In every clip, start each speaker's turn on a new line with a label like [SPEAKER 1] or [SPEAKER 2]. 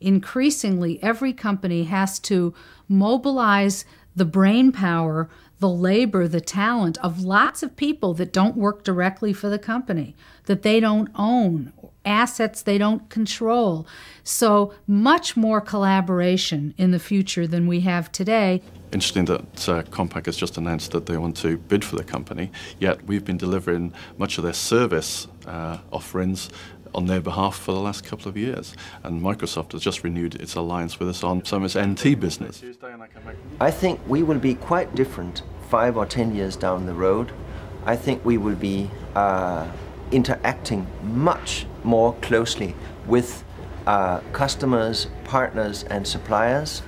[SPEAKER 1] increasingly every company has to mobilize the brain power, the labor, the talent of lots of people that don't work directly for the company, that they don't own, assets they don't control. So much more collaboration in the future than we have today.
[SPEAKER 2] Interesting that uh, Compaq has just announced that they want to bid for the company, yet we've been delivering much of their service uh, offerings on their behalf for the last couple of years. And Microsoft has just renewed its alliance with us on some of its NT business.
[SPEAKER 3] I think we will be quite different five or ten years down the road. I think we will be uh, interacting much more closely with uh, customers, partners, and suppliers.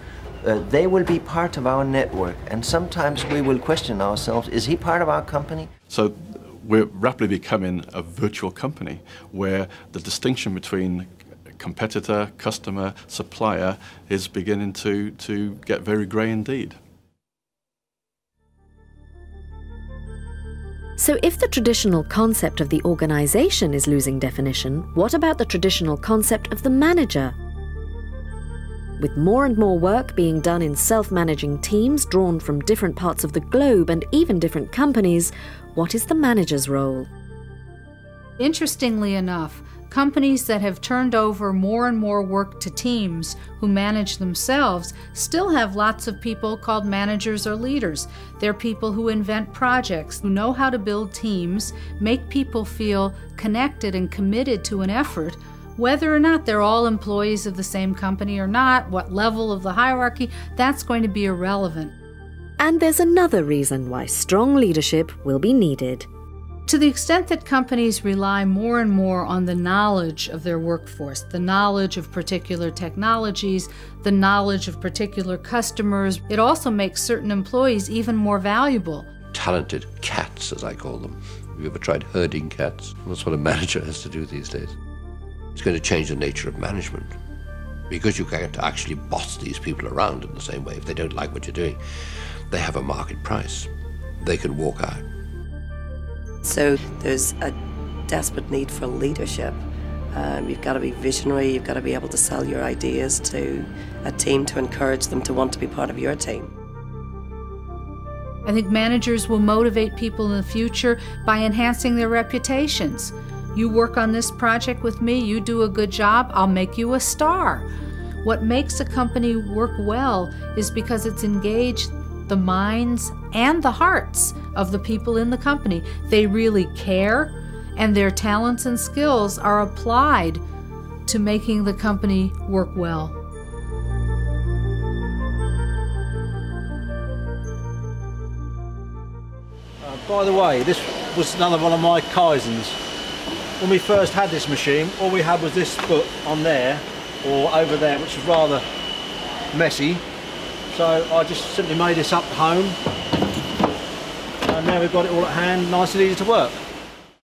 [SPEAKER 3] Uh, they will be part of our network, and sometimes we will question ourselves is he part of our company?
[SPEAKER 2] So we're rapidly becoming a virtual company where the distinction between competitor, customer, supplier is beginning to, to get very grey indeed.
[SPEAKER 4] So, if the traditional concept of the organisation is losing definition, what about the traditional concept of the manager? With more and more work being done in self managing teams drawn from different parts of the globe and even different companies, what is the manager's role?
[SPEAKER 1] Interestingly enough, companies that have turned over more and more work to teams who manage themselves still have lots of people called managers or leaders. They're people who invent projects, who know how to build teams, make people feel connected and committed to an effort. Whether or not they're all employees of the same company or not, what level of the hierarchy, that's going to be irrelevant.
[SPEAKER 4] And there's another reason why strong leadership will be needed.
[SPEAKER 1] To the extent that companies rely more and more on the knowledge of their workforce, the knowledge of particular technologies, the knowledge of particular customers, it also makes certain employees even more valuable.
[SPEAKER 5] Talented cats, as I call them. Have you ever tried herding cats? That's what a manager has to do these days. It's going to change the nature of management because you can't actually boss these people around in the same way if they don't like what you're doing. They have a market price. They can walk out.
[SPEAKER 6] So there's a desperate need for leadership. Um, you've got to be visionary, you've got to be able to sell your ideas to a team to encourage them to want to be part of your team.
[SPEAKER 1] I think managers will motivate people in the future by enhancing their reputations. You work on this project with me, you do a good job, I'll make you a star. What makes a company work well is because it's engaged the minds and the hearts of the people in the company. They really care, and their talents and skills are applied to making the company work well.
[SPEAKER 7] Uh, by the way, this was another one of my Kaizens. When we first had this machine, all we had was this foot on there, or over there, which was rather messy. So I just simply made this up at home. And now we've got it all at hand, nice and easy to work.